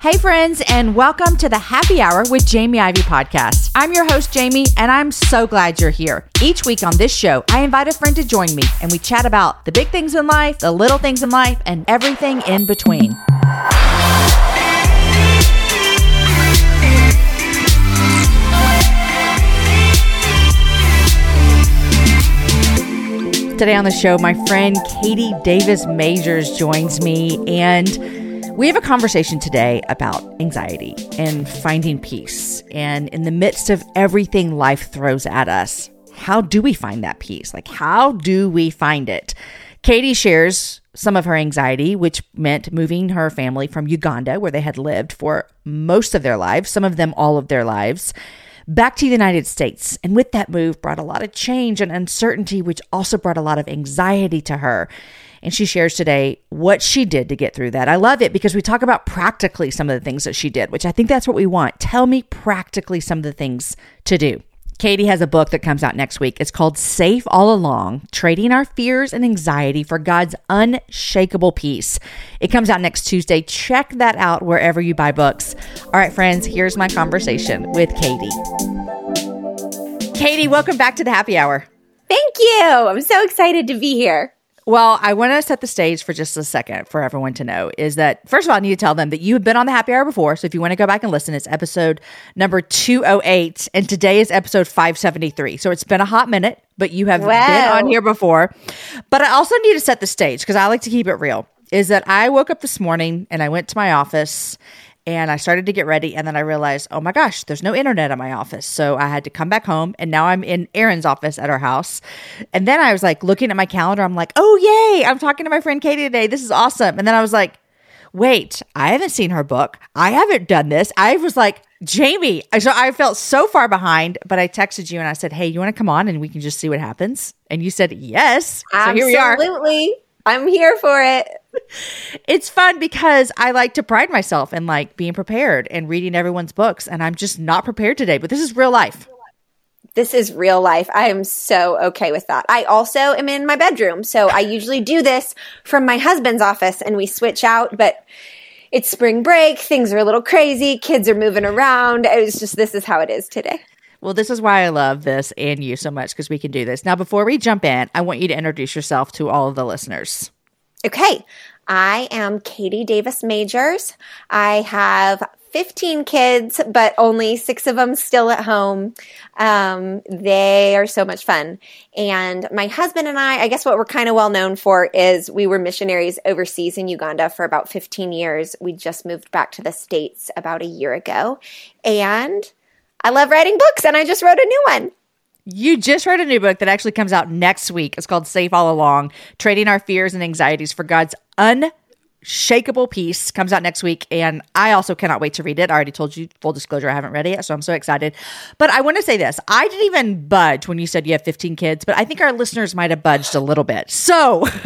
Hey, friends, and welcome to the Happy Hour with Jamie Ivey podcast. I'm your host, Jamie, and I'm so glad you're here. Each week on this show, I invite a friend to join me, and we chat about the big things in life, the little things in life, and everything in between. Today on the show, my friend Katie Davis Majors joins me, and we have a conversation today about anxiety and finding peace. And in the midst of everything life throws at us, how do we find that peace? Like, how do we find it? Katie shares some of her anxiety, which meant moving her family from Uganda, where they had lived for most of their lives, some of them all of their lives back to the United States. And with that move brought a lot of change and uncertainty, which also brought a lot of anxiety to her. And she shares today what she did to get through that. I love it because we talk about practically some of the things that she did, which I think that's what we want. Tell me practically some of the things to do. Katie has a book that comes out next week. It's called Safe All Along Trading Our Fears and Anxiety for God's Unshakable Peace. It comes out next Tuesday. Check that out wherever you buy books. All right, friends, here's my conversation with Katie. Katie, welcome back to the happy hour. Thank you. I'm so excited to be here. Well, I want to set the stage for just a second for everyone to know is that, first of all, I need to tell them that you have been on the happy hour before. So if you want to go back and listen, it's episode number 208, and today is episode 573. So it's been a hot minute, but you have Wow. been on here before. But I also need to set the stage because I like to keep it real. Is that I woke up this morning and I went to my office and I started to get ready. And then I realized, oh my gosh, there's no internet at my office. So I had to come back home. And now I'm in Aaron's office at our house. And then I was like looking at my calendar. I'm like, oh, yay, I'm talking to my friend Katie today. This is awesome. And then I was like, wait, I haven't seen her book. I haven't done this. I was like, Jamie. So I felt so far behind, but I texted you and I said, hey, you want to come on and we can just see what happens? And you said, yes. So here we are. Absolutely. I'm here for it. It's fun because I like to pride myself in like being prepared and reading everyone's books, and I'm just not prepared today. But this is real life. This is real life. I am so okay with that. I also am in my bedroom. So I usually do this from my husband's office and we switch out, but it's spring break. Things are a little crazy. Kids are moving around. It's just, this is how it is today. Well, this is why I love this and you so much because we can do this. Now, before we jump in, I want you to introduce yourself to all of the listeners. Okay. I am Katie Davis Majors. I have 15 kids, but only six of them still at home. Um, they are so much fun. And my husband and I, I guess what we're kind of well known for is we were missionaries overseas in Uganda for about 15 years. We just moved back to the States about a year ago. And I love writing books, and I just wrote a new one. You just wrote a new book that actually comes out next week. It's called Safe All Along Trading Our Fears and Anxieties for God's Unshakable Peace. Comes out next week. And I also cannot wait to read it. I already told you, full disclosure, I haven't read it yet. So I'm so excited. But I want to say this I didn't even budge when you said you have 15 kids, but I think our listeners might have budged a little bit. So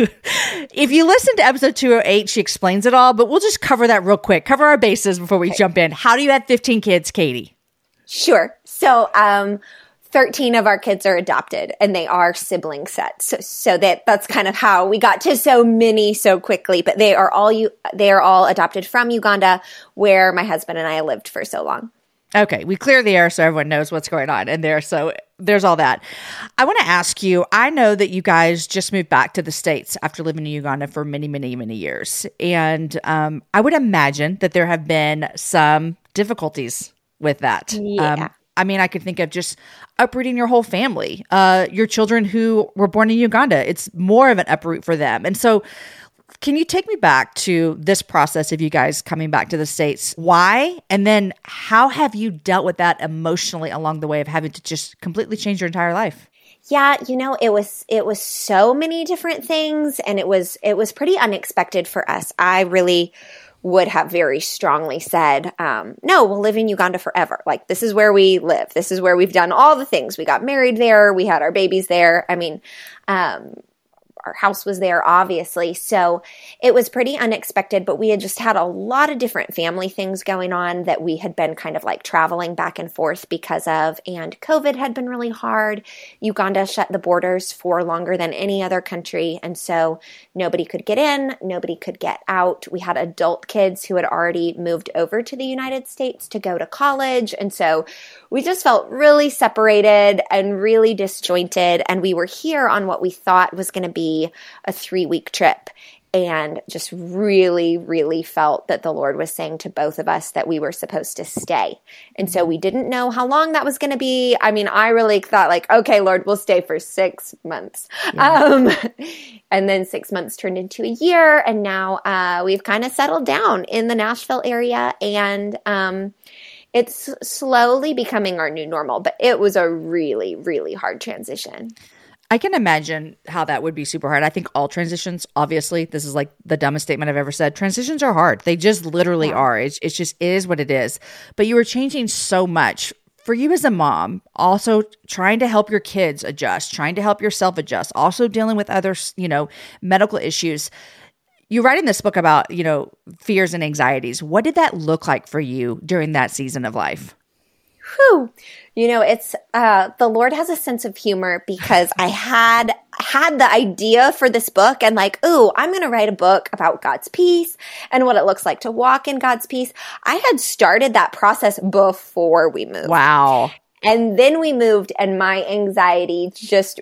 if you listen to episode 208, she explains it all, but we'll just cover that real quick, cover our bases before we jump in. How do you have 15 kids, Katie? Sure. So, um, 13 of our kids are adopted and they are sibling sets. So, so that that's kind of how we got to so many so quickly, but they are all you they are all adopted from Uganda where my husband and I lived for so long. Okay, we clear the air so everyone knows what's going on and there. So there's all that. I want to ask you I know that you guys just moved back to the States after living in Uganda for many, many, many years. And um, I would imagine that there have been some difficulties with that. Yeah. Um, I mean, I could think of just uprooting your whole family, uh, your children who were born in Uganda. It's more of an uproot for them. And so, can you take me back to this process of you guys coming back to the States? Why? And then how have you dealt with that emotionally along the way of having to just completely change your entire life? Yeah, you know, it was it was so many different things and it was it was pretty unexpected for us. I really would have very strongly said, um, no, we'll live in Uganda forever. Like, this is where we live. This is where we've done all the things. We got married there. We had our babies there. I mean, um, our house was there, obviously. So it was pretty unexpected, but we had just had a lot of different family things going on that we had been kind of like traveling back and forth because of. And COVID had been really hard. Uganda shut the borders for longer than any other country. And so nobody could get in, nobody could get out. We had adult kids who had already moved over to the United States to go to college. And so we just felt really separated and really disjointed. And we were here on what we thought was going to be a three week trip and just really, really felt that the Lord was saying to both of us that we were supposed to stay. And so we didn't know how long that was going to be. I mean, I really thought, like, okay, Lord, we'll stay for six months. Yeah. Um, and then six months turned into a year. And now uh, we've kind of settled down in the Nashville area. And, um, it's slowly becoming our new normal, but it was a really, really hard transition. I can imagine how that would be super hard. I think all transitions, obviously, this is like the dumbest statement I've ever said. Transitions are hard. They just literally yeah. are. It's, it's just is what it is. But you were changing so much for you as a mom, also trying to help your kids adjust, trying to help yourself adjust, also dealing with other, you know, medical issues. You're writing this book about, you know, fears and anxieties. What did that look like for you during that season of life? Whew. You know, it's uh, the Lord has a sense of humor because I had had the idea for this book and like, ooh, I'm going to write a book about God's peace and what it looks like to walk in God's peace. I had started that process before we moved. Wow. And then we moved, and my anxiety just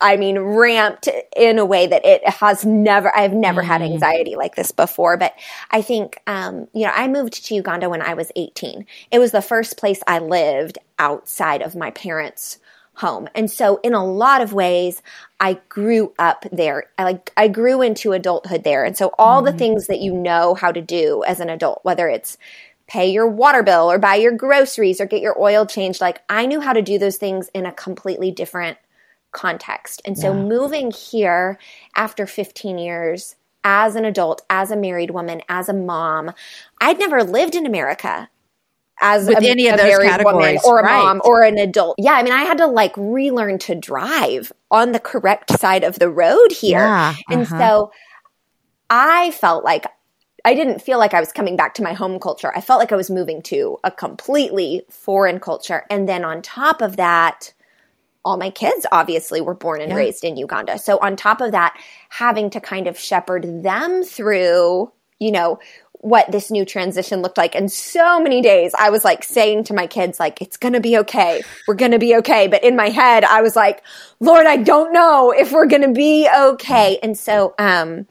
I mean, ramped in a way that it has never, I've never mm. had anxiety like this before. But I think, um, you know, I moved to Uganda when I was 18. It was the first place I lived outside of my parents' home. And so in a lot of ways, I grew up there. I like, I grew into adulthood there. And so all mm. the things that you know how to do as an adult, whether it's pay your water bill or buy your groceries or get your oil changed, like I knew how to do those things in a completely different context. And so yeah. moving here after 15 years as an adult, as a married woman, as a mom, I'd never lived in America as with a, any of those categories or a right. mom or an adult. Yeah, I mean, I had to like relearn to drive on the correct side of the road here. Yeah, and uh-huh. so I felt like I didn't feel like I was coming back to my home culture. I felt like I was moving to a completely foreign culture. And then on top of that, all my kids obviously were born and yeah. raised in Uganda. So on top of that, having to kind of shepherd them through, you know, what this new transition looked like. And so many days I was like saying to my kids, like, it's going to be okay. We're going to be okay. But in my head, I was like, Lord, I don't know if we're going to be okay. And so, um,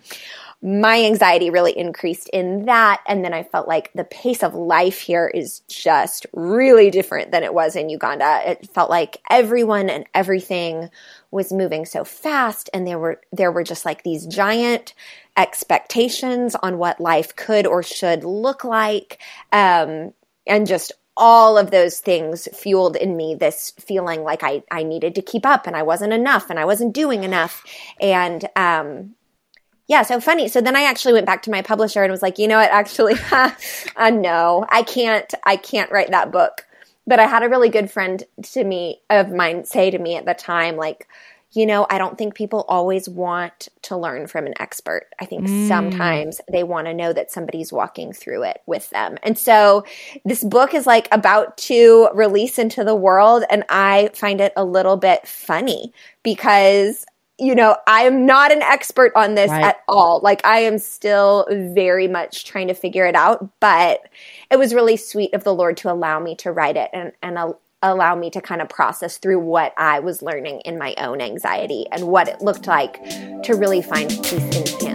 my anxiety really increased in that. And then I felt like the pace of life here is just really different than it was in Uganda. It felt like everyone and everything was moving so fast and there were there were just like these giant expectations on what life could or should look like um, and just all of those things fueled in me this feeling like I, I needed to keep up and I wasn't enough and I wasn't doing enough. And um, yeah, so funny. So then I actually went back to my publisher and was like, you know what, actually, uh, no, I can't, I can't write that book. But I had a really good friend to me of mine say to me at the time, like, you know, I don't think people always want to learn from an expert. I think mm. sometimes they want to know that somebody's walking through it with them. And so this book is like about to release into the world. And I find it a little bit funny because you know, I am not an expert on this right. at all. Like, I am still very much trying to figure it out, but it was really sweet of the Lord to allow me to write it and, and allow me to kind of process through what I was learning in my own anxiety and what it looked like to really find peace in Him.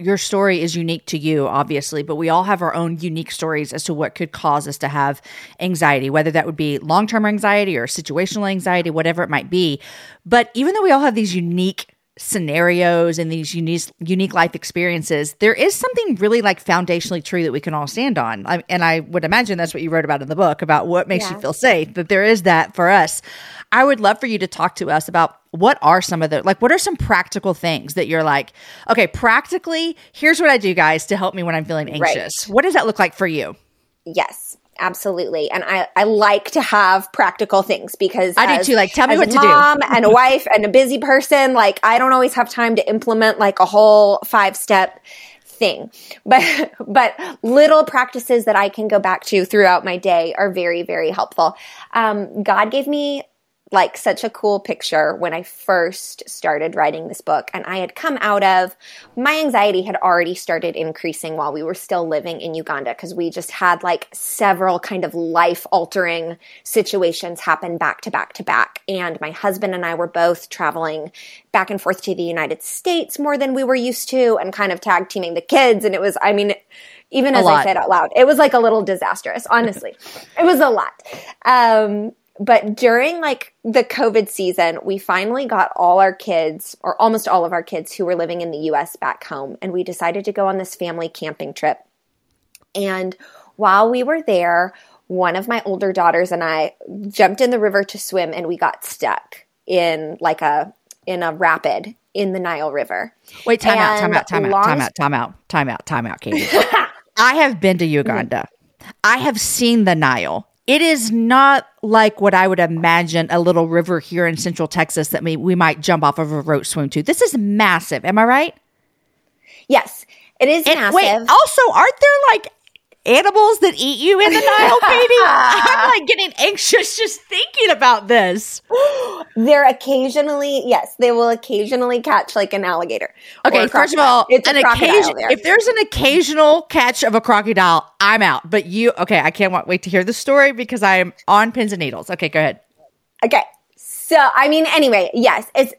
your story is unique to you, obviously, but we all have our own unique stories as to what could cause us to have anxiety, whether that would be long term anxiety or situational anxiety, whatever it might be. But even though we all have these unique scenarios and these unique unique life experiences there is something really like foundationally true that we can all stand on. I, and i would imagine that's what you wrote about in the book about what makes yeah. you feel safe that there is that for us. I would love for you to talk to us about what are some of the like what are some practical things that you're like okay practically here's what i do guys to help me when i'm feeling anxious. Right. what does that look like for you? Yes absolutely. And I, I like to have practical things because I as, do too. Like, tell me what to do. Mom and a wife and a busy person, like I don't always have time to implement like a whole five step thing. But but little practices that I can go back to throughout my day are very very helpful. Um, God gave me like such a cool picture when I first started writing this book. And I had come out of my anxiety had already started increasing while we were still living in Uganda because we just had like several kind of life altering situations happen back to back to back. And my husband and I were both traveling back and forth to the United States more than we were used to and kind of tag teaming the kids. And it was, I mean, even as I said out loud, it was like a little disastrous, honestly. it was a lot. Um, but during like the COVID season, we finally got all our kids, or almost all of our kids who were living in the US back home. And we decided to go on this family camping trip. And while we were there, one of my older daughters and I jumped in the river to swim and we got stuck in like a in a rapid in the Nile River. Wait, time and out, time out, time out, time out, time out, time out, time out, Katie. I have been to Uganda. Mm-hmm. I have seen the Nile. It is not like what I would imagine a little river here in central Texas that we, we might jump off of a rope swim to. This is massive. Am I right? Yes, it is and massive. Wait, also, aren't there like animals that eat you in the Nile, Katie? I'm like getting anxious just thinking about this. They're occasionally, yes, they will occasionally catch like an alligator. Okay, first of all, it's an occasion, there. if there's an occasional catch of a crocodile, I'm out. But you, okay, I can't wait to hear the story because I am on pins and needles. Okay, go ahead. Okay. So, I mean, anyway, yes, it's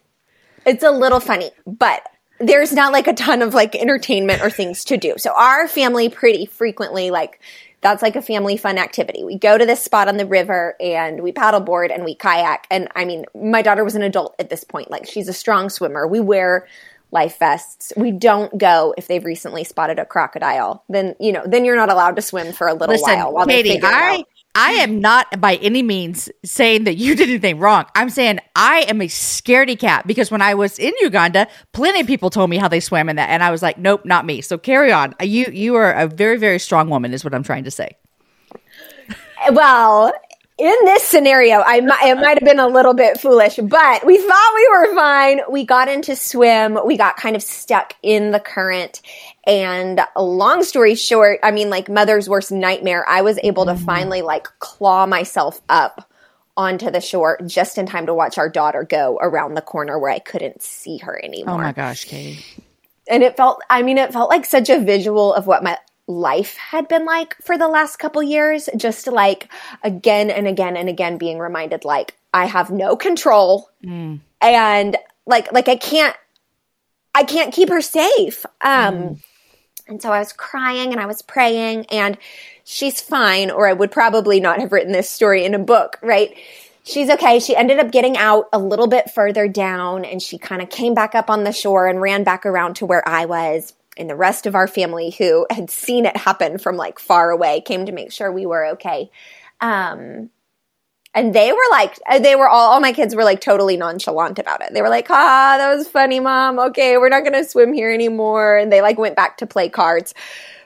it's a little funny, but there's not like a ton of like entertainment or things to do. So our family pretty frequently like that's like a family fun activity. We go to this spot on the river and we paddleboard and we kayak. And I mean, my daughter was an adult at this point. Like she's a strong swimmer. We wear life vests. We don't go if they've recently spotted a crocodile. Then, you know, then you're not allowed to swim for a little Listen, while while they Katie, I out. I am not by any means saying that you did anything wrong. I'm saying I am a scaredy cat because when I was in Uganda, plenty of people told me how they swam in that, and I was like, nope, not me. So carry on. You you are a very very strong woman, is what I'm trying to say. Well, in this scenario, I might, it might have been a little bit foolish, but we thought we were fine. We got into swim. We got kind of stuck in the current. And long story short, I mean, like mother's worst nightmare, I was able to mm-hmm. finally like claw myself up onto the shore just in time to watch our daughter go around the corner where I couldn't see her anymore Oh my gosh, Katie. and it felt i mean it felt like such a visual of what my life had been like for the last couple years just like again and again and again being reminded like i have no control and like like i can't i can't keep her safe um and so i was crying and i was praying and she's fine or i would probably not have written this story in a book right she's okay. She ended up getting out a little bit further down and she kind of came back up on the shore and ran back around to where I was. And the rest of our family who had seen it happen from like far away came to make sure we were okay. Um, and they were like, uh, they were all, all my kids were like totally nonchalant about it. They were like, ah, that was funny, mom. Okay, we're not going to swim here anymore. And they like went back to play cards.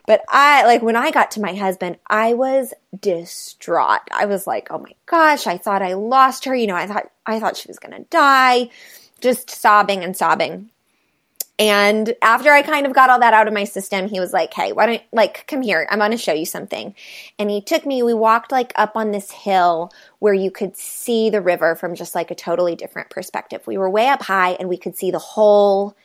But I, like, when I got to my husband, I was distraught. I was like, oh my gosh, I thought I lost her. You know, I thought, I thought she was going to die. Just sobbing and sobbing. And after I kind of got all that out of my system, he was like, Hey, why don't, like, come here. I'm going to show you something. And he took me, we walked like up on this hill where you could see the river from just like a totally different perspective. We were way up high and we could see the whole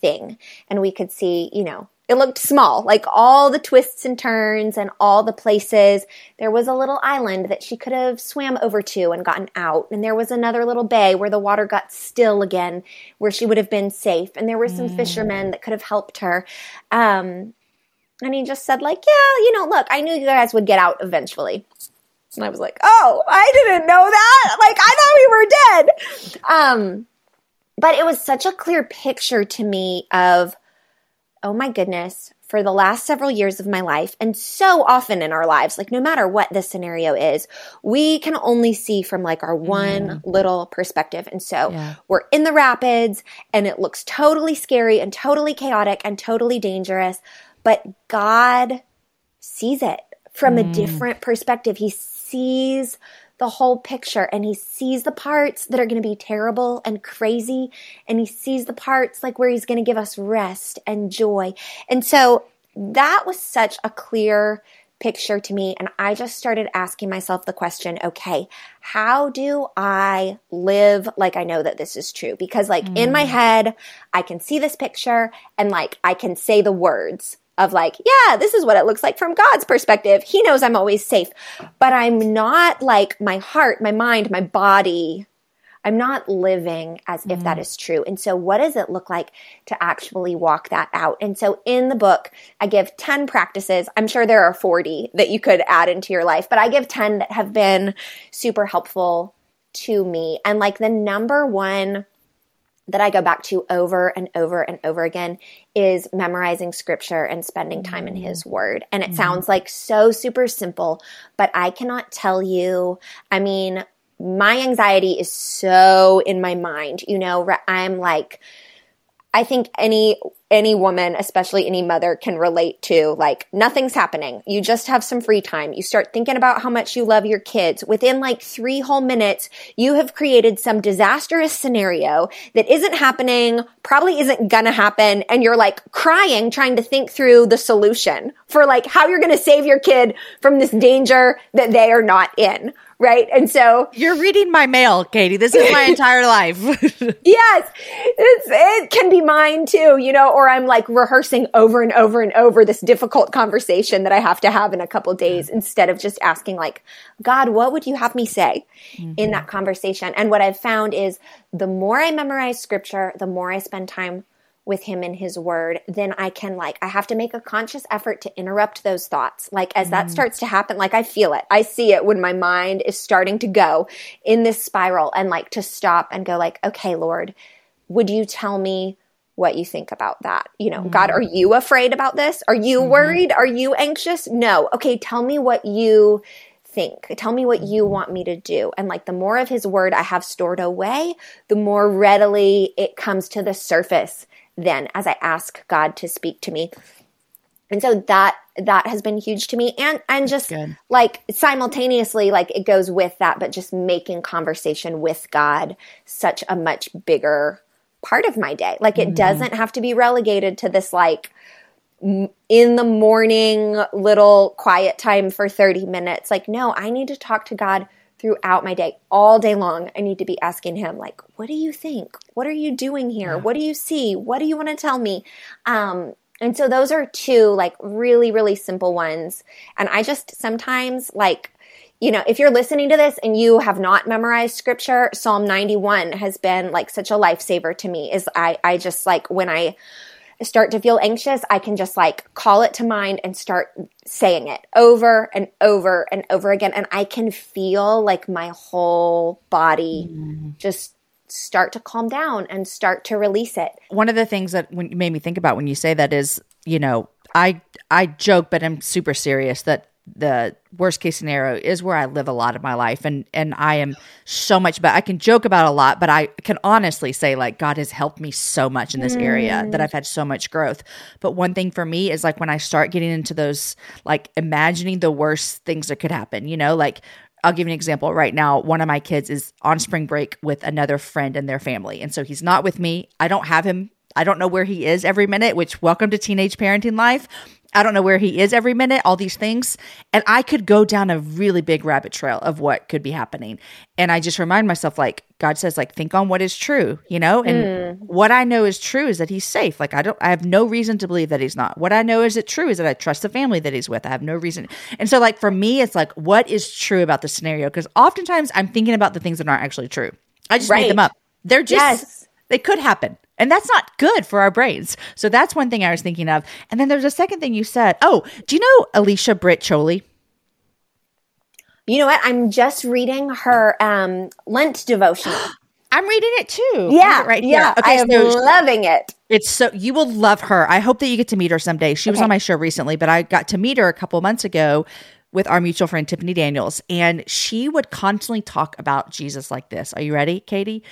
thing. And we could see, you know, it looked small, like all the twists and turns and all the places. There was a little island that she could have swam over to and gotten out. And there was another little bay where the water got still again, where she would have been safe. And there were some fishermen that could have helped her. Um, and he just said, like, yeah, you know, look, I knew you guys would get out eventually. And I was like, oh, I didn't know that. Like, I thought we were dead. Um, but it was such a clear picture to me of, oh my goodness, for the last several years of my life, and so often in our lives, like no matter what the scenario is, we can only see from like our one mm-hmm. little perspective. And so Yeah. we're in the rapids and it looks totally scary and totally chaotic and totally dangerous, but God sees it from a mm. different perspective. He sees the whole picture and he sees the parts that are going to be terrible and crazy and he sees the parts like where he's going to give us rest and joy. And so that was such a clear picture to me and I just started asking myself the question, okay, how do I live like I know that this is true? Because like in my mm. head, I can see this picture and like I can say the words of like, yeah, this is what it looks like from God's perspective. He knows I'm always safe. But I'm not like my heart, my mind, my body. I'm not living as if that mm. is true. And so, what does it look like to actually walk that out? And so, in the book, I give 10 practices. I'm sure there are 40 that you could add into your life, but I give 10 that have been super helpful to me. And like the number one that I go back to over and over and over again is memorizing scripture and spending time in his mm. word. And it mm-hmm. sounds like so super simple, but I cannot tell you, I mean, my anxiety is so in my mind, you know, I'm like, I think any any woman, especially any mother can relate to like nothing's happening. You just have some free time. You start thinking about how much you love your kids. Within like 3 whole minutes, you have created some disastrous scenario that isn't happening, probably isn't going to happen and you're like crying trying to think through the solution for like how you're going to save your kid from this danger that they are not in right? And so you're reading my mail, Katie. This is my entire life. yes, it can be mine too, you know. Or I'm like rehearsing over and over and over this difficult conversation that I have to have in a couple days instead of just asking like, God, what would you have me say mm-hmm. in that conversation? And what I've found is the more I memorize scripture, the more I spend time with him and his word, then I can like, I have to make a conscious effort to interrupt those thoughts. Like as mm. that starts to happen, like I feel it. I see it when my mind is starting to go in this spiral and like to stop and go like, okay, Lord, would you tell me what you think about that? You know, mm. God, are you afraid about this? Are you mm-hmm. worried? Are you anxious? No. Okay. Tell me what you think. Tell me what you want me to do. And like the more of his word I have stored away, the more readily it comes to the surface then as I ask God to speak to me. And so that that has been huge to me and and just like simultaneously like it goes with that but just making conversation with God such a much bigger part of my day. Like it mm-hmm. doesn't have to be relegated to this like in the morning little quiet time for 30 minutes. Like no, I need to talk to God throughout my day, all day long, I need to be asking him, like, what do you think? What are you doing here? What do you see? What do you want to tell me? Um, and so those are two like really, really simple ones. And I just sometimes like, you know, if you're listening to this and you have not memorized scripture, Psalm 91 has been like such a lifesaver to me is I, I just like when I start to feel anxious, I can just like call it to mind and start saying it over and over and over again. And I can feel like my whole body mm. just start to calm down and start to release it. One of the things that made me think about when you say that is, you know, I I joke, but I'm super serious that the worst case scenario is where I live a lot of my life and and I am so much but I can joke about a lot but I can honestly say like God has helped me so much in this mm. area that I've had so much growth but one thing for me is like when I start getting into those like imagining the worst things that could happen you know like I'll give you an example right now. One of my kids is on spring break with another friend and their family. And so he's not with me. I don't have him I don't know where he is every minute, which welcome to teenage parenting life. I don't know where he is every minute, all these things. And I could go down a really big rabbit trail of what could be happening. And I just remind myself, like, God says, like, think on what is true, you know? And mm. what I know is true is that he's safe. Like, I don't, I have no reason to believe that he's not. What I know is it true is that I trust the family that he's with. I have no reason. And so, like, for me, it's like, what is true about the scenario? Because oftentimes I'm thinking about the things that aren't actually true. I just right. made them up. They're just, yes. They could happen. And that's not good for our brains. So that's one thing I was thinking of. And then there's a second thing you said. Oh, do you know Alicia Britt? You know what? I'm just reading her um, Lent devotional. I'm reading it too. Yeah, right. Yeah, okay, I am so loving it. It's so you will love her. I hope that you get to meet her someday. She okay. was on my show recently, but I got to meet her a couple months ago with our mutual friend Tiffany Daniels, and she would constantly talk about Jesus like this. Are you ready, Katie?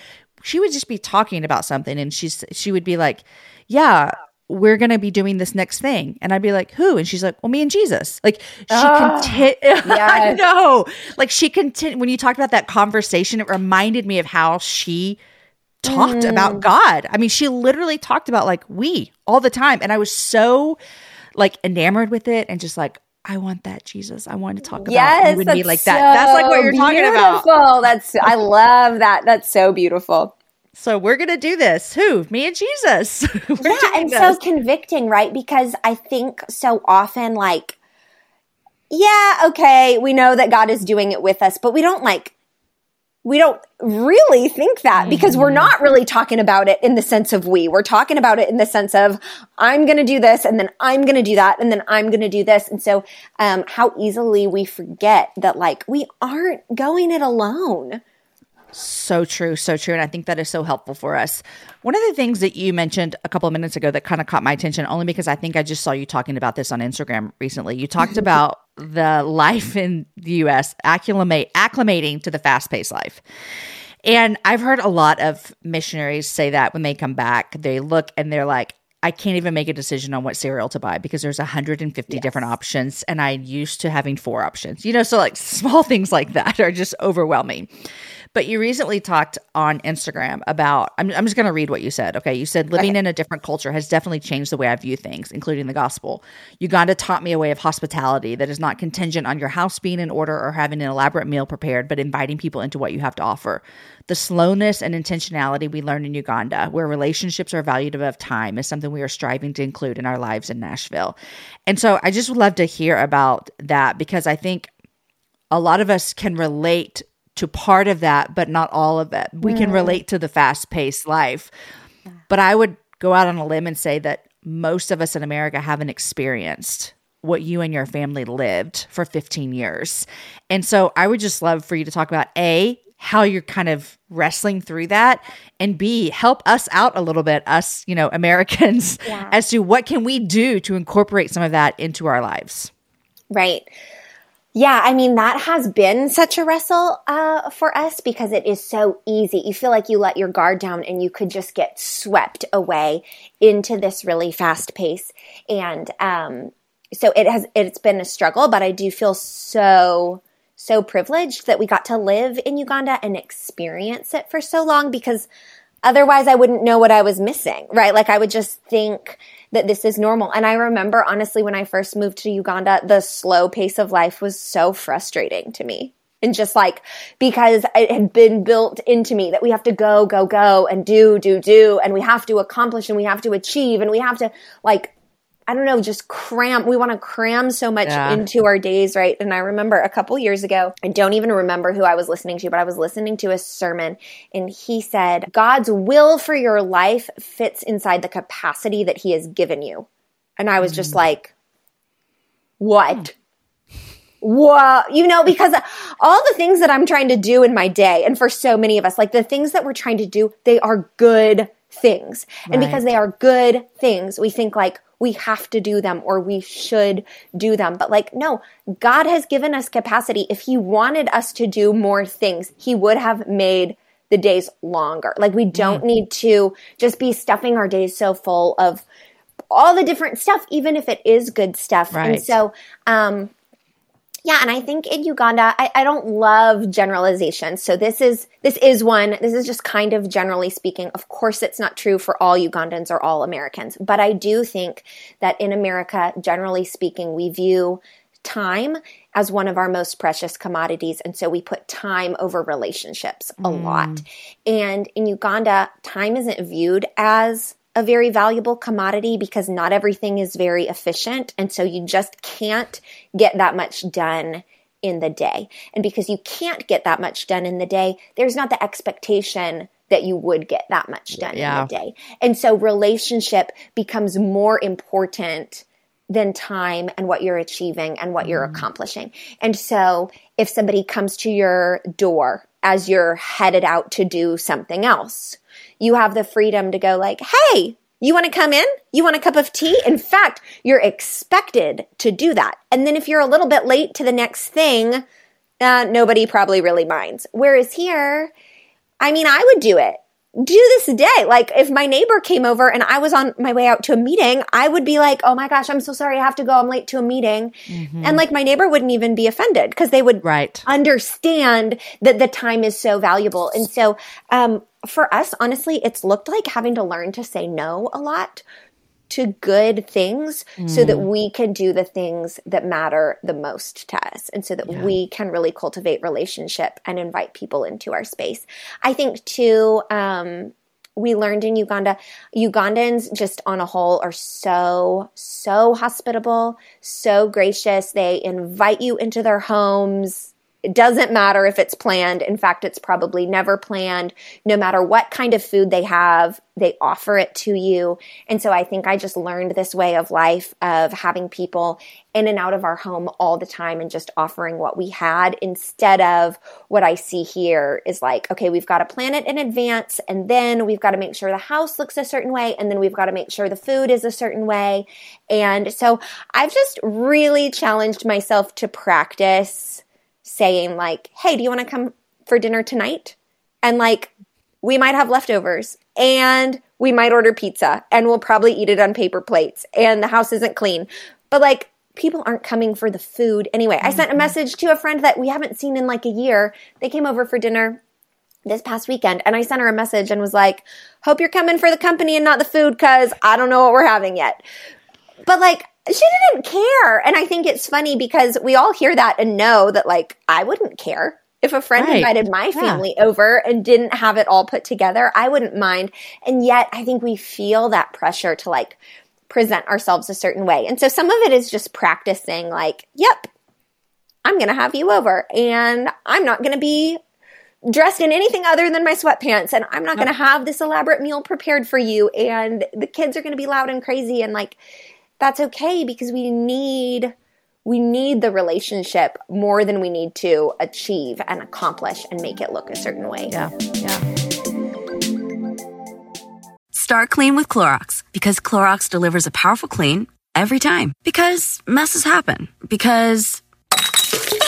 She would just be talking about something and she's she would be like, "Yeah, we're going to be doing this next thing." And I'd be like, "Who?" And she's like, "Well, me and Jesus." Like she oh, conti- yes. I know. Like she continued when you talked about that conversation, it reminded me of how she talked mm. about God. I mean, she literally talked about like we all the time and I was so like enamored with it and just like I want that Jesus. I want to talk about yes, you and me like that. So that's like what you're talking beautiful. about. That's I love that. That's so beautiful. So we're gonna do this. Who? Me and Jesus. yeah, and this. so convicting, right? Because I think so often, like, yeah, okay, we know that God is doing it with us, but we don't like we don't really think that because we're mm-hmm. not really talking about it in the sense of we. We're talking about it in the sense of I'm going to do this and then I'm going to do that and then I'm going to do this. And so, um, how easily we forget that like we aren't going it alone. So true, so true. And I think that is so helpful for us. One of the things that you mentioned a couple of minutes ago that kind of caught my attention, only because I think I just saw you talking about this on Instagram recently. You talked about the life in the US acclimate, acclimating to the fast paced life. And I've heard a lot of missionaries say that when they come back, they look and they're like, I can't even make a decision on what cereal to buy because there's 150 yes. different options and I'm used to having four options. You know, so like small things like that are just overwhelming. But you recently talked on Instagram about, I'm, I'm just going to read what you said. Okay. You said living okay. in a different culture has definitely changed the way I view things, including the gospel. Uganda taught me a way of hospitality that is not contingent on your house being in order or having an elaborate meal prepared, but inviting people into what you have to offer. The slowness and intentionality we learned in Uganda, where relationships are valued above time, is something we are striving to include in our lives in Nashville. And so I just would love to hear about that because I think a lot of us can relate to part of that, but not all of it. We mm. can relate to the fast paced life. But I would go out on a limb and say that most of us in America haven't experienced what you and your family lived for 15 years. And so I would just love for you to talk about A, how you're kind of wrestling through that and b help us out a little bit us you know americans yeah. as to what can we do to incorporate some of that into our lives right yeah, I mean, that has been such a wrestle uh, for us because it is so easy. You feel like you let your guard down and you could just get swept away into this really fast pace. And um, so it has, it's been a struggle, but I do feel so, so privileged that we got to live in Uganda and experience it for so long because otherwise I wouldn't know what I was missing, right? Like I would just think, that this is normal. And I remember honestly when I first moved to Uganda, the slow pace of life was so frustrating to me. And just like, because it had been built into me that we have to go, go, go and do, do, do. And we have to accomplish and we have to achieve and we have to like I don't know, just cram. We want to cram so much yeah. into our days, right? And I remember a couple years ago, I don't even remember who I was listening to, but I was listening to a sermon and he said, God's will for your life fits inside the capacity that he has given you. And I was just mm. like, what? Wow, you know, because all the things that I'm trying to do in my day, and for so many of us, like the things that we're trying to do, they are good things. Right. And because they are good things, we think like, we have to do them or we should do them. But like, no, God has given us capacity. If He wanted us to do more things, He would have made the days longer. Like, we don't mm. need to just be stuffing our days so full of all the different stuff, even if it is good stuff. Right. And so, um, yeah, and I think in Uganda, I, I, don't love generalizations. So this is this is one. This is just kind of generally speaking. Of course, it's not true for all Ugandans or all Americans, but I do think that in America, generally speaking, we view time as one of our most precious commodities, and so we put time over relationships a mm. lot. And in Uganda, time isn't viewed as a very valuable commodity because not everything is very efficient. And so you just can't get that much done in the day. And because you can't get that much done in the day, there's not the expectation that you would get that much done yeah. in the day. And so relationship becomes more important than time and what you're achieving and what you're mm-hmm. accomplishing. And so if somebody comes to your door as you're headed out to do something else, you have the freedom to go like, Hey, you want to come in? You want a cup of tea? In fact, you're expected to do that. And then if you're a little bit late to the next thing, uh, nobody probably really minds. Whereas here, I mean, I would do it do this day. Like if my neighbor came over and I was on my way out to a meeting, I would be like, "Oh my gosh, I'm so sorry. I have to go. I'm late to a meeting." Mm-hmm. And like my neighbor wouldn't even be offended because they would right. understand that the time is so valuable. And so um, for us, honestly, it's looked like having to learn to say no a lot to good things mm. so that mm. we can do the things that matter the most to us and so that yeah. we can really cultivate relationship and invite people into our space. I think too, um, we learned in Uganda, Ugandans just on a whole are so, so hospitable, so gracious. They invite you into their homes it doesn't matter if it's planned. In fact, it's probably never planned. No matter what kind of food they have, they offer it to you. And so I think I just learned this way of life of having people in and out of our home all the time and just offering what we had instead of what I see here is like, okay, we've got to plan it in advance and then we've got to make sure the house looks a certain way and then we've got to make sure the food is a certain way. And so I've just really challenged myself to practice saying like, "Hey, do you want to come for dinner tonight?" and like we might have leftovers and we might order pizza and we'll probably eat it on paper plates and the house isn't clean. But like people aren't coming for the food anyway. I sent a mm-hmm. message to a friend that we haven't seen in like a year. They came over for dinner this past weekend and I sent her a message and was like, "Hope you're coming for the company and not the food cuz I don't know what we're having yet." But like she didn't care. And I think it's funny because we all hear that and know that like I wouldn't care. If a friend Right. invited my Yeah. family over and didn't have it all put together, I wouldn't mind. And yet I think we feel that pressure to like present ourselves a certain way. And so some of it is just practicing like, yep, I'm going to have you over and I'm not going to be dressed in anything other than my sweatpants and I'm not going to have this elaborate meal prepared for you and the kids are going to be loud and crazy and like that's okay because we need we need the relationship more than we need to achieve and accomplish and make it look a certain way. Yeah. Yeah. Start clean with Clorox because Clorox delivers a powerful clean every time. Because messes happen. Because.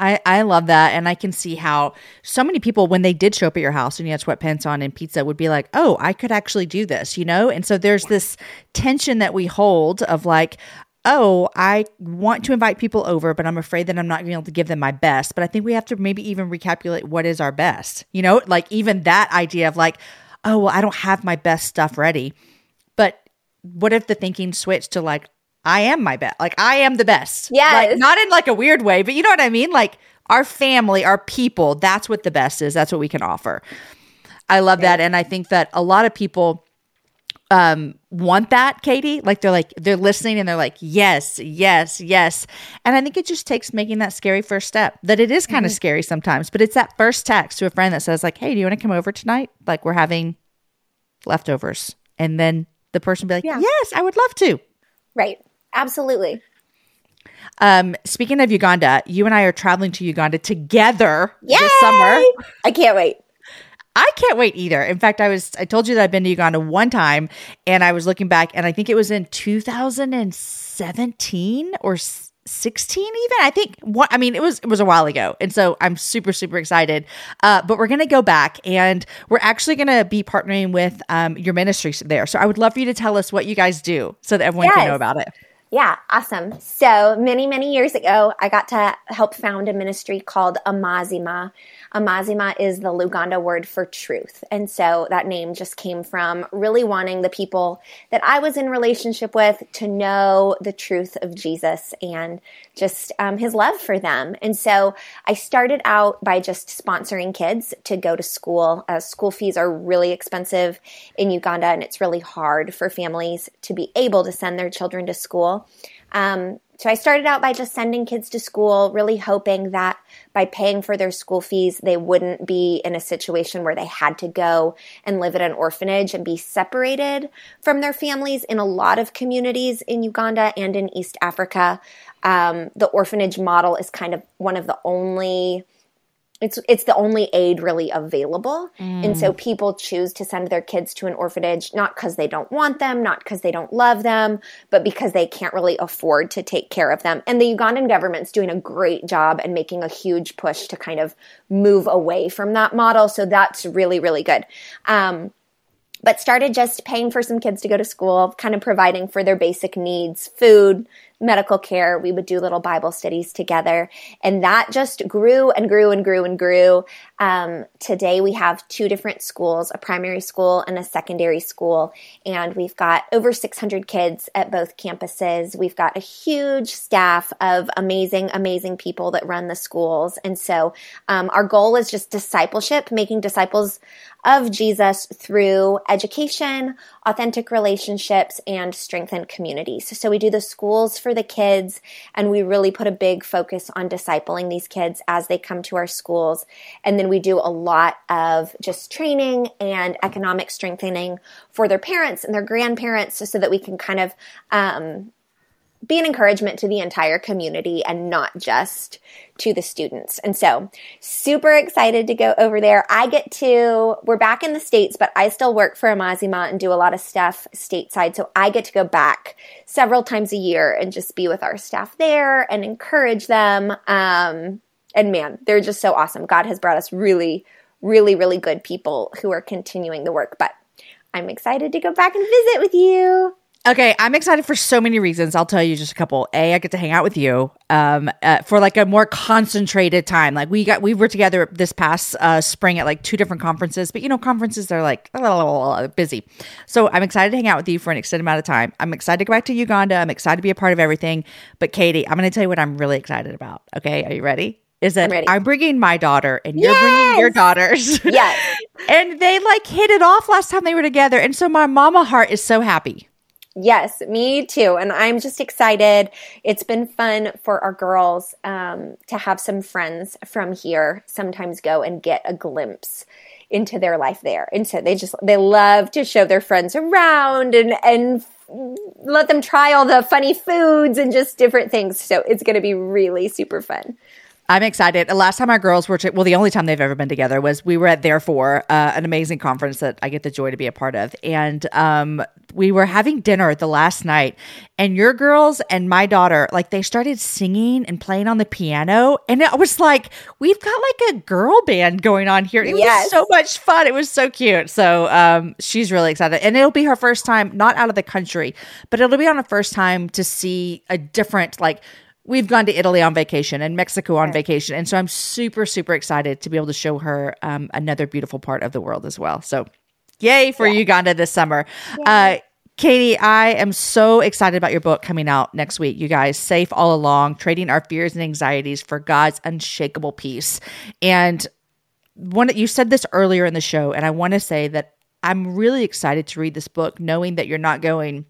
I, I love that. And I can see how so many people, when they did show up at your house and you had sweatpants on and pizza, would be like, oh, I could actually do this, you know? And so there's this tension that we hold of like, oh, I want to invite people over, but I'm afraid that I'm not going to be able to give them my best. But I think we have to maybe even recalculate what is our best, you know? Like even that idea of like, oh, well, I don't have my best stuff ready. But what if the thinking switched to like, I am my best. Like I am the best. Yes. Like not in like a weird way, but you know what I mean? Like our family, our people, that's what the best is. That's what we can offer. I love that. And I think that a lot of people um want that, Katie. Like they're like they're listening and they're like, yes, yes, yes. And I think it just takes making that scary first step. That it is kind of scary sometimes, but it's that first text to a friend that says, like, hey, do you want to come over tonight? Like we're having leftovers. And then the person be like, Yeah. Yes, I would love to. Right. Absolutely. Um, speaking of Uganda, you and I are traveling to Uganda together this summer. I can't wait. I can't wait either. In fact, I was I told you that I've been to Uganda one time and I was looking back and I think it was in 2017 or 16 even. I think what I mean it was it was a while ago. And so I'm super super excited. Uh, but we're going to go back and we're actually going to be partnering with um, your ministry there. So I would love for you to tell us what you guys do so that everyone can know about it. Yeah, awesome. So many, many years ago, I got to help found a ministry called Amazima. Amazima is the Luganda word for truth. And so that name just came from really wanting the people that I was in relationship with to know the truth of Jesus and just um, his love for them. And so I started out by just sponsoring kids to go to school. Uh, school fees are really expensive in Uganda, and it's really hard for families to be able to send their children to school. Um, so I started out by just sending kids to school, really hoping that by paying for their school fees, they wouldn't be in a situation where they had to go and live at an orphanage and be separated from their families. In a lot of communities in Uganda and in East Africa, um, the orphanage model is kind of one of the only it's it's the only aid really available. And so people choose to send their kids to an orphanage not because they don't want them not because they don't love them but because they can't really afford to take care of them. And the ugandan government's doing a great job and making a huge push to kind of move away from that model. So that's really really good. Um, but started just paying for some kids to go to school, kind of providing for their basic needs, food, medical care. We would do little Bible studies together. And that just grew and grew and grew and grew. Um, today we have two different schools, a primary school and a secondary school. And we've got over 600 kids at both campuses. We've got a huge staff of amazing, amazing people that run the schools. And so um, our goal is just discipleship, making disciples of Jesus through education, authentic relationships, and strengthened communities. So we do the schools for the kids. And we really put a big focus on discipling these kids as they come to our schools. And then we do a lot of just training and economic strengthening for their parents and their grandparents so that we can kind of um, be an encouragement to the entire community and not just to the students. And so, super excited to go over there. I get to, we're back in the States, but I still work for Amazima and do a lot of stuff stateside. So, I get to go back several times a year and just be with our staff there and encourage them. Um, and man, they're just so awesome. God has brought us really, really, really good people who are continuing the work. But I'm excited to go back and visit with you. Okay, I'm excited for so many reasons. I'll tell you just a couple. A, I get to hang out with you um, uh, for like a more concentrated time. Like we got, we were together this past uh, spring at like two different conferences, but you know, conferences are like busy. So I'm excited to hang out with you for an extended amount of time. I'm excited to go back to Uganda. I'm excited to be a part of everything. But Katie, I'm going to tell you what I'm really excited about. Okay, are you ready? Is that I'm, I'm bringing my daughter and you're yes! bringing your daughters. Yes. and they like hit it off last time they were together. And so my mama heart is so happy. Yes, me too. And I'm just excited. It's been fun for our girls um, to have some friends from here sometimes go and get a glimpse into their life there. And so they just, they love to show their friends around and, and let them try all the funny foods and just different things. So it's going to be really super fun. I'm excited. The last time our girls were, to, well, the only time they've ever been together was we were at Therefore, uh, an amazing conference that I get the joy to be a part of. And um, we were having dinner the last night, and your girls and my daughter, like, they started singing and playing on the piano. And it was like, we've got like a girl band going on here. It yes. was so much fun. It was so cute. So um, she's really excited. And it'll be her first time, not out of the country, but it'll be on a first time to see a different, like, we've gone to Italy on vacation and Mexico on vacation. And so I'm super, super excited to be able to show her um, another beautiful part of the world as well. So yay for yeah. Uganda this summer. Uh, Katie, I am so excited about your book coming out next week. You guys, Safe All Along, Trading Our Fears and Anxieties for God's Unshakable Peace. And one you said this earlier in the show, and I want to say that I'm really excited to read this book, knowing that you're not going,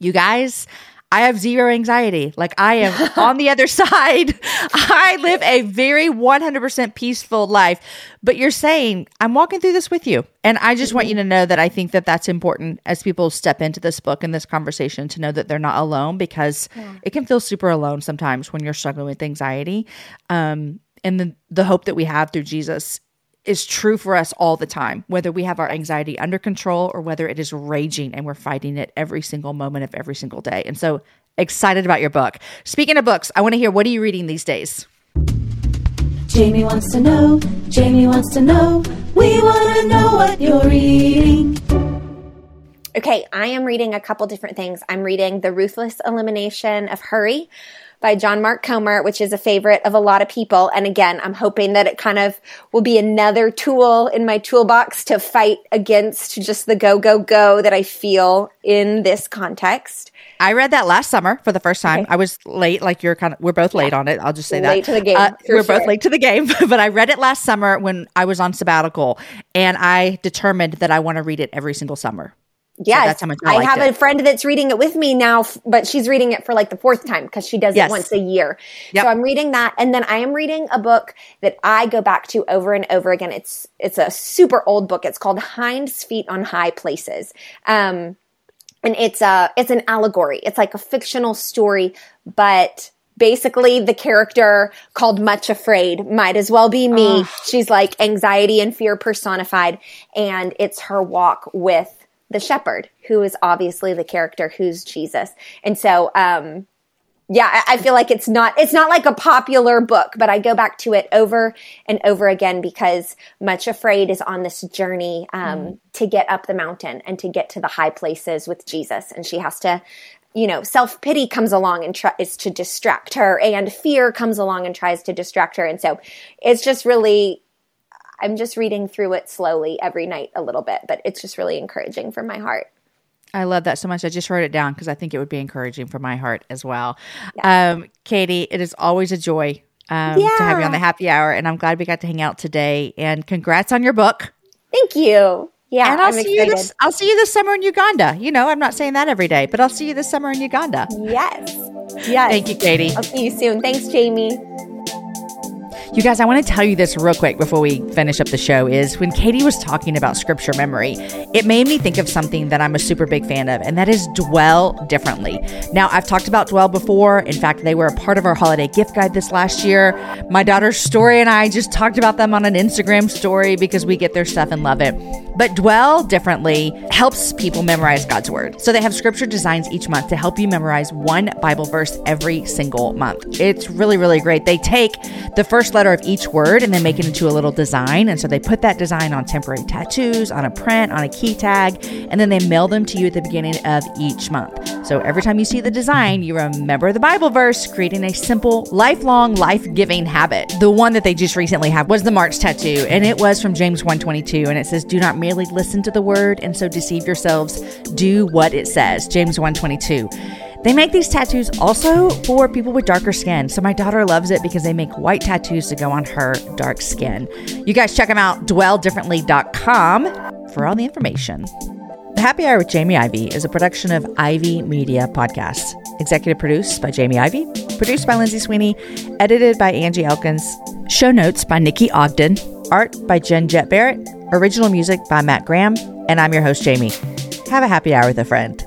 you guys, I have zero anxiety. Like I am on the other side. I live a very 100% peaceful life. But you're saying, I'm walking through this with you. And I just mm-hmm. want you to know that I think that that's important as people step into this book and this conversation to know that they're not alone because yeah. it can feel super alone sometimes when you're struggling with anxiety. Um, and the, the hope that we have through Jesus is true for us all the time, whether we have our anxiety under control or whether it is raging and we're fighting it every single moment of every single day. And so excited about your book. Speaking of books, I want to hear what are you reading these days? Jamie wants to know, Jamie wants to know, we want to know what you're reading. Okay, I am reading a couple different things. I'm reading The Ruthless Elimination of Hurry by John Mark Comer, which is a favorite of a lot of people. And again, I'm hoping that it kind of will be another tool in my toolbox to fight against just the go, go, go that I feel in this context. I read that last summer for the first time. Okay. I was late, like you're kind of, we're both late yeah. on it. I'll just say late that. to the game. Uh, we're sure. both late to the game, but I read it last summer when I was on sabbatical and I determined that I want to read it every single summer. Yes, so I, I have it. a friend that's reading it with me now, but she's reading it for like the fourth time because she does yes. it once a year. Yep. So I'm reading that, and then I am reading a book that I go back to over and over again. It's it's a super old book. It's called Hind's Feet on High Places. Um, and it's a it's an allegory. It's like a fictional story, but basically the character called much afraid might as well be me. She's like anxiety and fear personified and it's her walk with the shepherd, who is obviously the character who's Jesus. And so, um, yeah, I, feel like it's not, it's not like a popular book, but I go back to it over and over again because Much Afraid is on this journey, um, mm. to get up the mountain and to get to the high places with Jesus. And she has to, you know, self pity comes along and tries to distract her and fear comes along and tries to distract her. And so it's just really, I'm just reading through it slowly every night a little bit, but it's just really encouraging for my heart. I love that so much. I just wrote it down because I think it would be encouraging for my heart as well. Yeah. Um, Katie, it is always a joy um, yeah. to have you on the happy hour, and I'm glad we got to hang out today. And congrats on your book. Thank you. Yeah, and I'll I'm see you this. I'll see you this summer in Uganda. You know, I'm not saying that every day, but I'll see you this summer in Uganda. Yes. Yes. Thank you, Katie. I'll see you soon. Thanks, Jamie. You guys, I want to tell you this real quick before we finish up the show is when Katie was talking about scripture memory, it made me think of something that I'm a super big fan of, and that is dwell differently. Now, I've talked about dwell before. In fact, they were a part of our holiday gift guide this last year. My daughter's story and I just talked about them on an Instagram story because we get their stuff and love it. But dwell differently helps people memorize God's word. So they have scripture designs each month to help you memorize one Bible verse every single month. It's really, really great. They take the first letter of each word and then make it into a little design. And so they put that design on temporary tattoos, on a print, on a key tag, and then they mail them to you at the beginning of each month. So every time you see the design, you remember the Bible verse, creating a simple, lifelong, life-giving habit. The one that they just recently had was the March tattoo, and it was from James 122, and it says, "Do not merely listen to the word and so deceive yourselves. Do what it says." James 122. They make these tattoos also for people with darker skin. So my daughter loves it because they make white tattoos to go on her dark skin. You guys check them out, dwelldifferently.com for all the information. The Happy Hour with Jamie Ivey is a production of Ivey Media Podcasts. Executive produced by Jamie Ivey, produced by Lindsay Sweeney, edited by Angie Elkins, show notes by Nikki Ogden, art by Jen Jet Barrett, original music by Matt Graham, and I'm your host, Jamie. Have a happy hour with a friend.